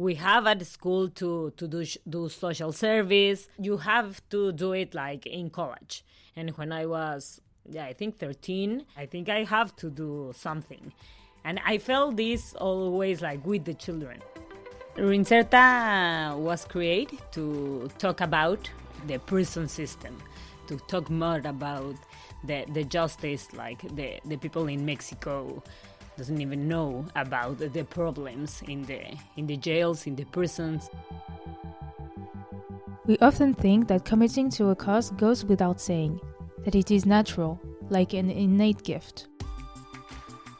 we have at school to to do do social service. You have to do it like in college. And when I was yeah, I think 13, I think I have to do something. And I felt this always like with the children. Reinserta was created to talk about the prison system, to talk more about the, the justice, like the, the people in Mexico doesn't even know about the problems in the in the jails, in the prisons. We often think that committing to a cause goes without saying, that it is natural, like an innate gift.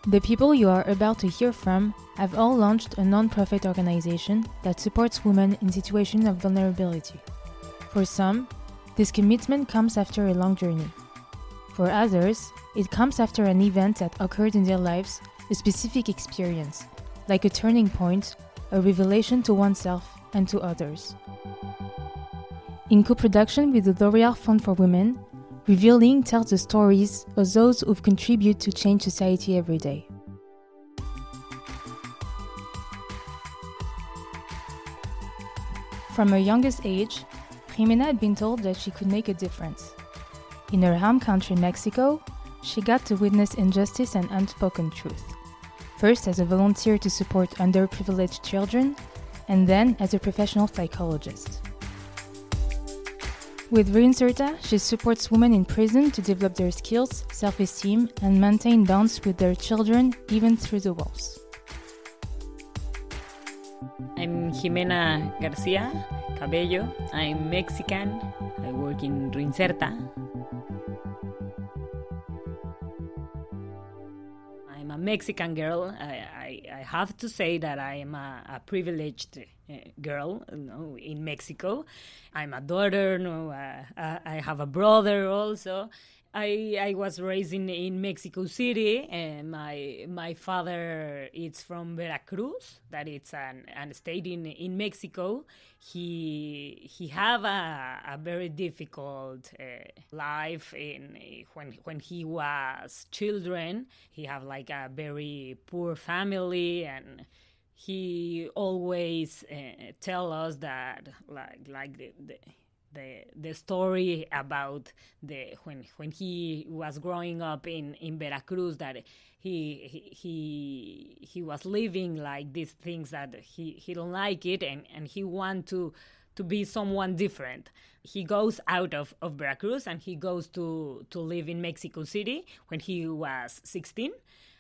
The people you are about to hear from have all launched a non-profit organization that supports women in situations of vulnerability. For some, this commitment comes after a long journey. For others, it comes after an event that occurred in their lives, a specific experience, like a turning point, a revelation to oneself and to others. In co production with the L'Oreal Fund for Women, Revealing tells the stories of those who contribute to change society every day. From her youngest age, Jimena had been told that she could make a difference. In her home country, Mexico, she got to witness injustice and unspoken truth. First as a volunteer to support underprivileged children, and then as a professional psychologist. With Reinserta, she supports women in prison to develop their skills, self esteem, and maintain bonds with their children even through the walls. I'm Jimena Garcia Cabello. I'm Mexican. I work in Reinserta. Mexican girl. I, I, I have to say that I am a, a privileged uh, girl you know, in Mexico. I'm a daughter. No, uh, uh, I have a brother also. I I was raised in, in Mexico City, and my my father is from Veracruz, that it's an, an state in in Mexico. He he have a, a very difficult uh, life in when when he was children. He have like a very poor family and he always uh, tell us that like like the, the the the story about the when when he was growing up in in Veracruz that he he he, was living like these things that he he don't like it and and he want to to be someone different. He goes out of, of Veracruz and he goes to, to live in Mexico City when he was 16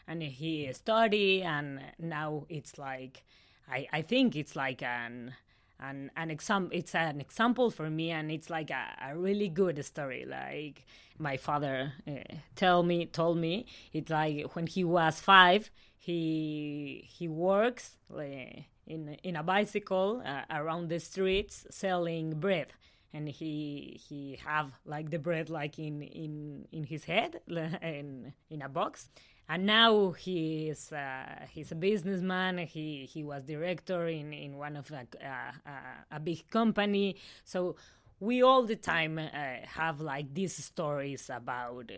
and he study and now it's like I, I think it's like an an an example it's an example for me and it's like a, a really good story. Like my father uh, tell me told me it's like when he was five he he works like, in in a bicycle uh, around the streets selling bread. And he he have like the bread like in in in his head in in a box and now he is uh, he's a businessman. He he was director in in one of a, uh, a big company. So we all the time uh, have like these stories about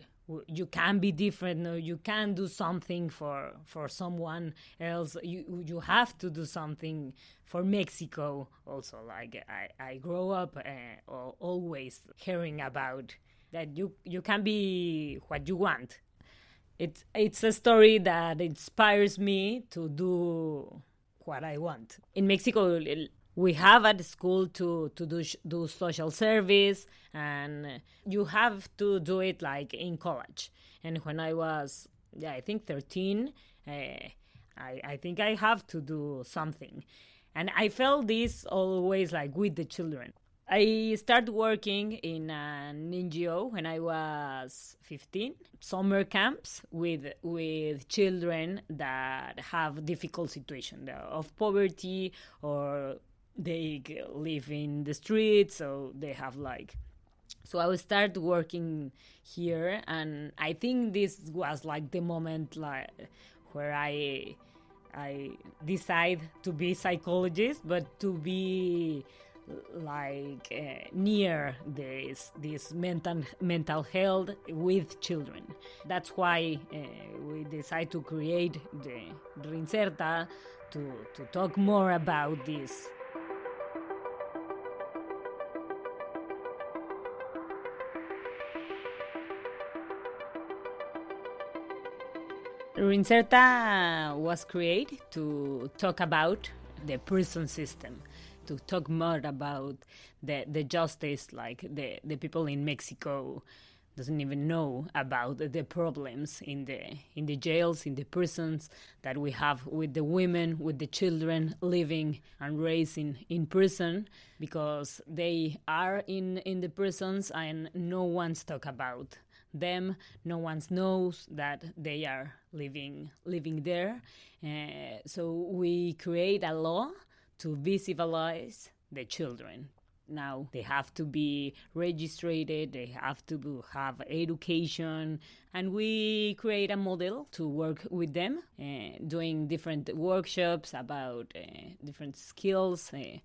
you can be different you can do something for for someone else you you have to do something for mexico also like i i grow up uh, always hearing about that you you can be what you want it's it's a story that inspires me to do what I want. In Mexico, we have at school to to do do social service, and you have to do it like in college. And when I was, yeah, I think thirteen, uh, I I think I have to do something, and I felt this always like with the children. I started working in an NGO when I was 15. Summer camps with with children that have difficult situation of poverty or they live in the streets, so they have like. So I started working here, and I think this was like the moment like where I I decide to be psychologist, but to be like uh, near this this mental mental health with children. That's why uh, we decide to create the Reinserta to, to talk more about this. Reinserta was created to talk about the prison system, to talk more about the, the justice, like the, the people in Mexico doesn't even know about the problems in the in the jails in the prisons that we have with the women with the children living and raising in prison because they are in in the prisons and no one's talk about them. No one knows that they are living living there. Uh, so we create a law to visibilize the children. Now they have to be registered they have to have education and we create a model to work with them uh, doing different workshops about uh, different skills uh,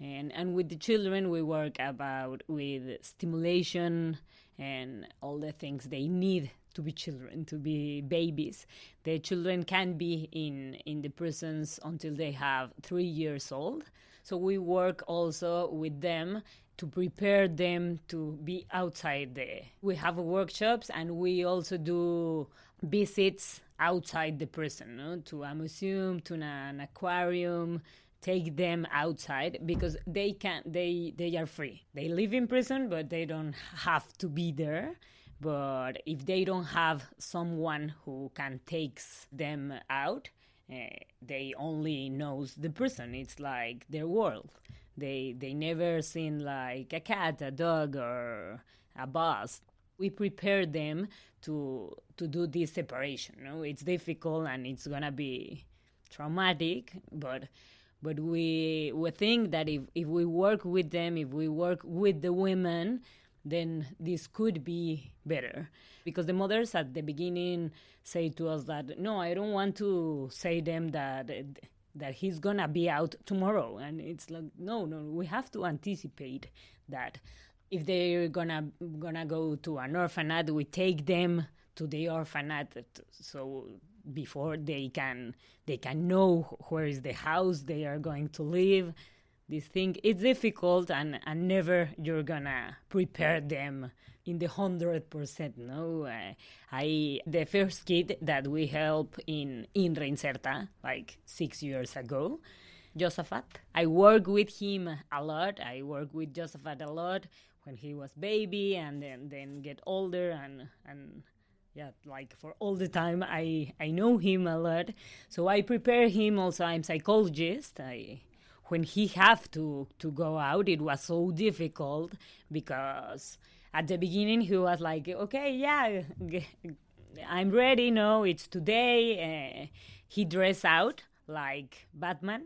and and with the children we work about with stimulation and all the things they need to be children to be babies the children can be in in the prisons until they have 3 years old so we work also with them to prepare them to be outside there. We have workshops and we also do visits outside the prison, no? to a museum, to an aquarium, take them outside because they can they they are free. They live in prison but they don't have to be there. But if they don't have someone who can takes them out, uh, they only knows the person. It's like their world. They they never seen like a cat, a dog, or a bus. We prepare them to to do this separation. No, it's difficult and it's gonna be traumatic, but but we we think that if, if we work with them, if we work with the women, then this could be better. Because the mothers at the beginning say to us that, no, I don't want to say them that that he's gonna be out tomorrow, and it's like, no, no, we have to anticipate that. If they're gonna gonna go to an orphanage, we take them to the orphanage so before they can they can know where is the house they are going to live this thing it's difficult and, and never you're gonna prepare them in the hundred percent no? Uh, i the first kid that we help in in reinserta like six years ago josephat i work with him a lot. I work with josephat a lot when he was baby and then then get older and and yeah like for all the time i i know him a lot. So i prepare him also. I'm psychologist. I when he have to to go out it was so difficult because at the beginning he was like okay yeah i'm ready no it's today. Uh, he dressed out like batman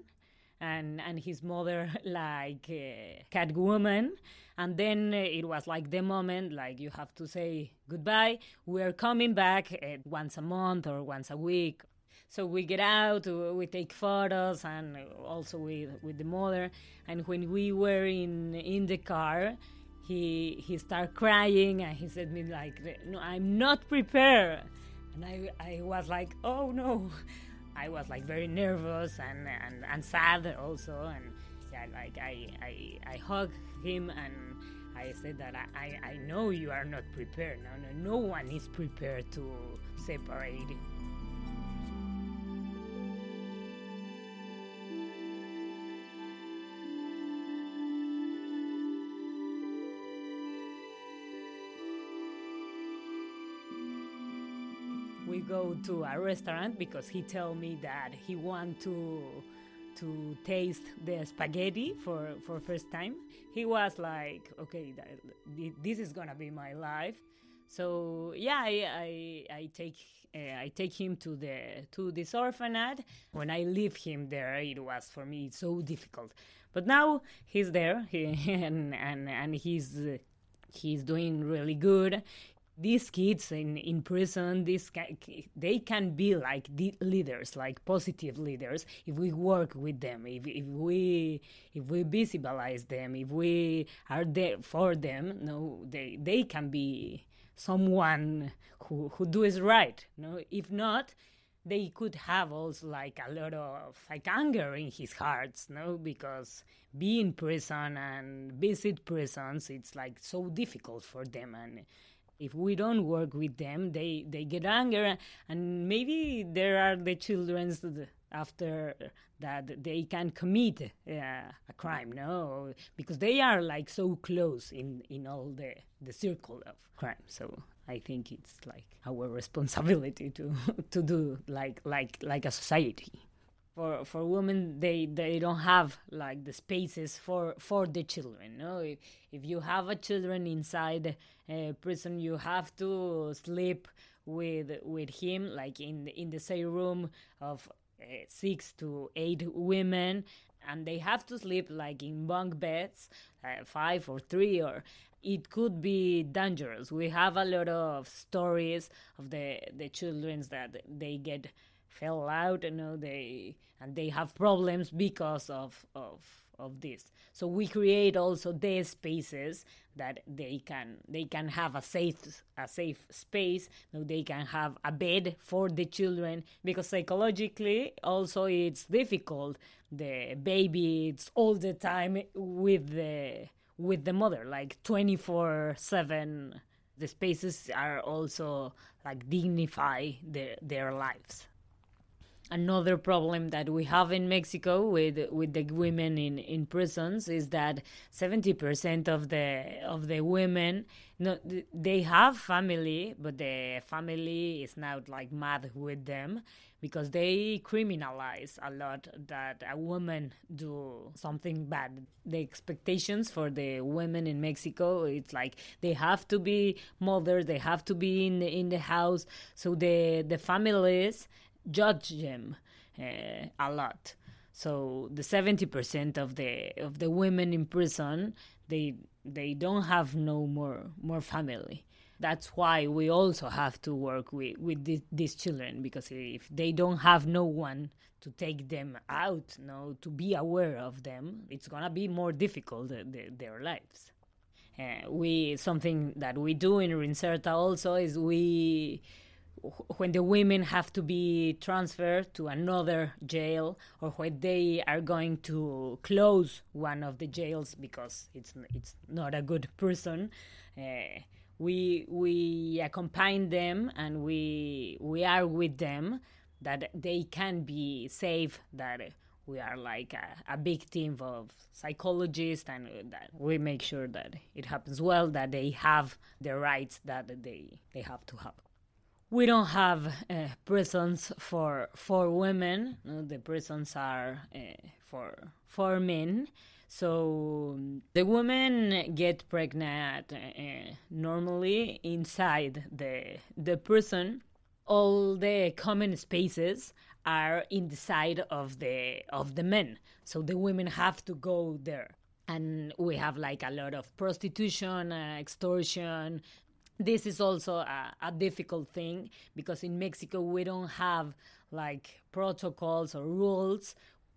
and and his mother like uh, catwoman. And then it was like the moment like you have to say goodbye. We're coming back uh, once a month or once a week so we get out, uh, we take photos, and uh, also with with the mother. And when we were in in the car, he he started crying, and he said me like, "No, I'm not prepared." And I I was like, "Oh no." I was like very nervous and, and, and sad also and yeah like I, I I hugged him and I said that I, I know you are not prepared. No, no, no one is prepared to separate. Go to a restaurant because he told me that he want to to taste the spaghetti for for first time he was like okay this is gonna be my life so yeah i i, I take uh, I take him to the to this orphanage. When I leave him there, it was for me so difficult. But now he's there, he, and and and he's he's doing really good these kids in, in prison these they can be like leaders like positive leaders if we work with them if, if we if we visibilize them if we are there for them no they they can be someone who who does right no? If not they could have also like a lot of like anger in his hearts, no, because be in prison and visit prisons, it's like so difficult for them, and if we don't work with them, they they get anger, and maybe there are the childrens after that they can commit uh, a crime, no, because they are like so close in in all the the circle of crime. So I think it's like our responsibility to to do like like like a society. For for women, they they don't have like the spaces for for the children. No, if, if you have a children inside a prison, you have to sleep with with him like in in the same room of uh, six to eight women and they have to sleep like in bunk beds uh, five or three or it could be dangerous. We have a lot of stories of the the childrens that they get fell out, you know, they and they have problems because of of of this. So we create also their spaces that they can they can have a safe a safe space. You know, they can have a bed for the children because psychologically also it's difficult. The baby it's all the time with the with the mother, like 24 7. The spaces are also like dignify their, their lives. Another problem that we have in Mexico with with the women in, in prisons is that 70% of the of the women no, they have family, but the family is not like mad with them because they criminalize a lot that a woman do something bad. The expectations for the women in Mexico, it's like they have to be mothers, they have to be in the, in the house. So the the families judge them uh, a lot. So the seventy percent of the of the women in prison, they they don't have no more more family that's why we also have to work with, with this, these children because if they don't have no one to take them out no to be aware of them it's gonna be more difficult uh, the, their lives uh, we something that we do in Reinserta also is we when the women have to be transferred to another jail or when they are going to close one of the jails because it's it's not a good person uh, we we accompany them and we we are with them that they can be safe that we are like a, a big team of psychologists and that we make sure that it happens well that they have the rights that they they have to have we don't have uh, prisons for for women the prisons are uh, for for men so the women get pregnant uh, normally inside the the prison. All the common spaces are in the side of the of the men. So the women have to go there. And we have like a lot of prostitution, uh, extortion, this is also a, a, difficult thing because in Mexico we don't have like protocols or rules.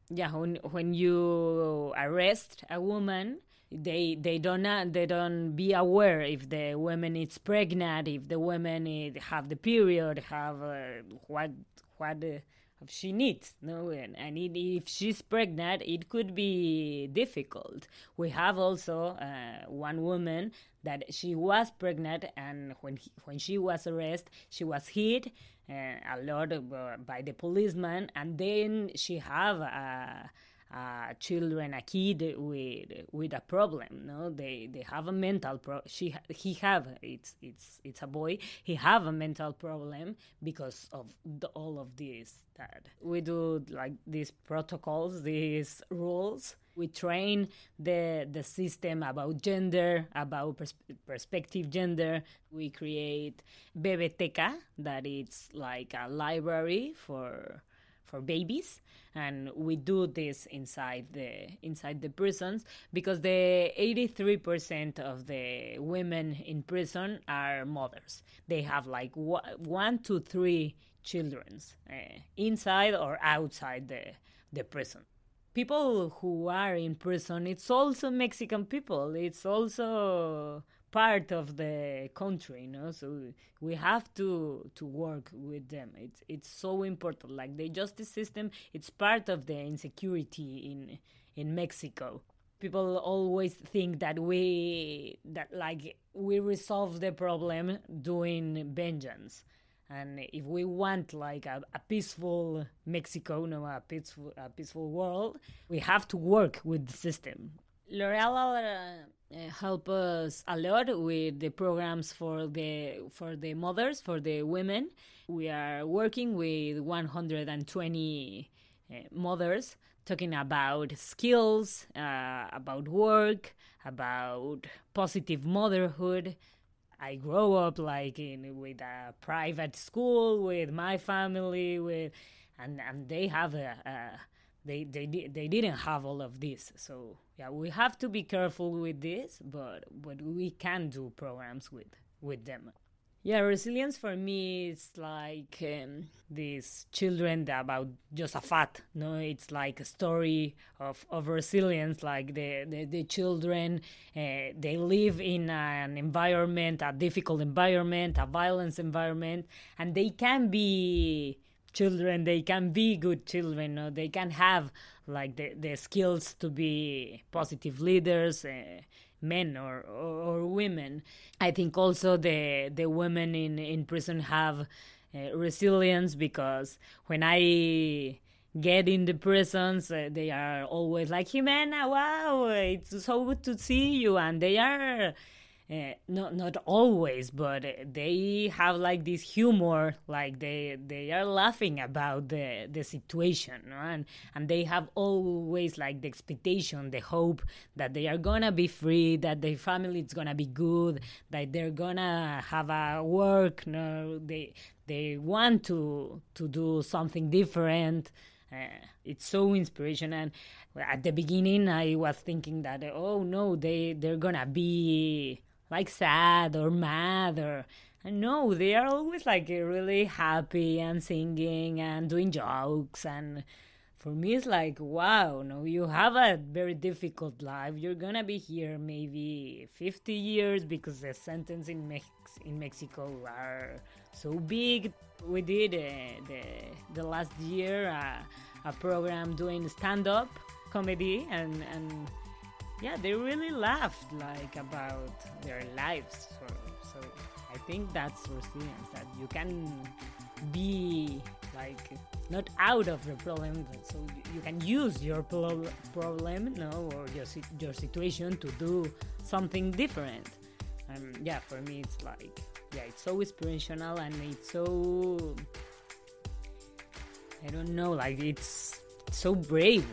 Yeah when when you arrest a woman they they don't they don't be aware if the woman is pregnant if the woman have the period have uh, what what uh, she needs no and, it, if she's pregnant it could be difficult. We have also uh, one woman that she was pregnant and when he, when she was arrested she was hit uh, a lot uh, by the policeman, and then she have a, children, a kid with with a problem. No, they they have a mental pro. She he have it's it's it's a boy. He have a mental problem because of the, all of this. That we do like these protocols, these rules we train the the system about gender, about pers- perspective gender. We create Bebeteca, that it's like a library for for babies, and we do this inside the inside the prisons because the 83% of the women in prison are mothers. They have like one to three children uh, inside or outside the the prison people who are in prison it's also mexican people it's also part of the country, you know. So we have to to work with them. It's it's so important. Like the justice system, it's part of the insecurity in in Mexico. People always think that we that like we resolve the problem doing vengeance. And if we want like a, a peaceful Mexico, no, a peaceful, a peaceful world, we have to work with the system. L'Oreal uh, help us a lot with the programs for the for the mothers, for the women. We are working with 120 uh, mothers talking about skills, uh, about work, about positive motherhood. I grow up like in with a private school with my family with and and they have a, a they they they didn't have all of this. So yeah we have to be careful with this but but we can do programs with with them. Yeah resilience for me is like um, these children about Josaphat no it's like a story of, of resilience like the the, the children uh, they live in an environment a difficult environment a violence environment and they can be children they can be good children or they can have like the, the skills to be positive leaders uh, men or, or, or women. I think also the the women in in prison have uh, resilience because when i get in the prisons uh, they are always like Jimena wow it's so good to see you and they are uh, not not always, but they have like this humor, like they they are laughing about the the situation, and and they have always like the expectation, the hope that they are gonna be free, that their family is gonna be good, that they're gonna have a work. No, they they want to to do something different. Uh, it's so inspirational. And at the beginning, I was thinking that, oh no, they they're gonna be like sad or mad or no, they are always like really happy and singing and doing jokes. And for me it's like wow no you have a very difficult life. You're gonna be here maybe 50 years because the sentence in Mex- in mexico are so big. We did uh, the the last year uh, a program doing stand-up comedy and and yeah, they really laughed like about their lives. So, so I think that's resilience that you can be like not out of the problem, so you can use your pro- problem, no, or your your situation to do something different. Um, yeah, for me it's like yeah, it's so inspirational and it's so I don't know, like it's so brave.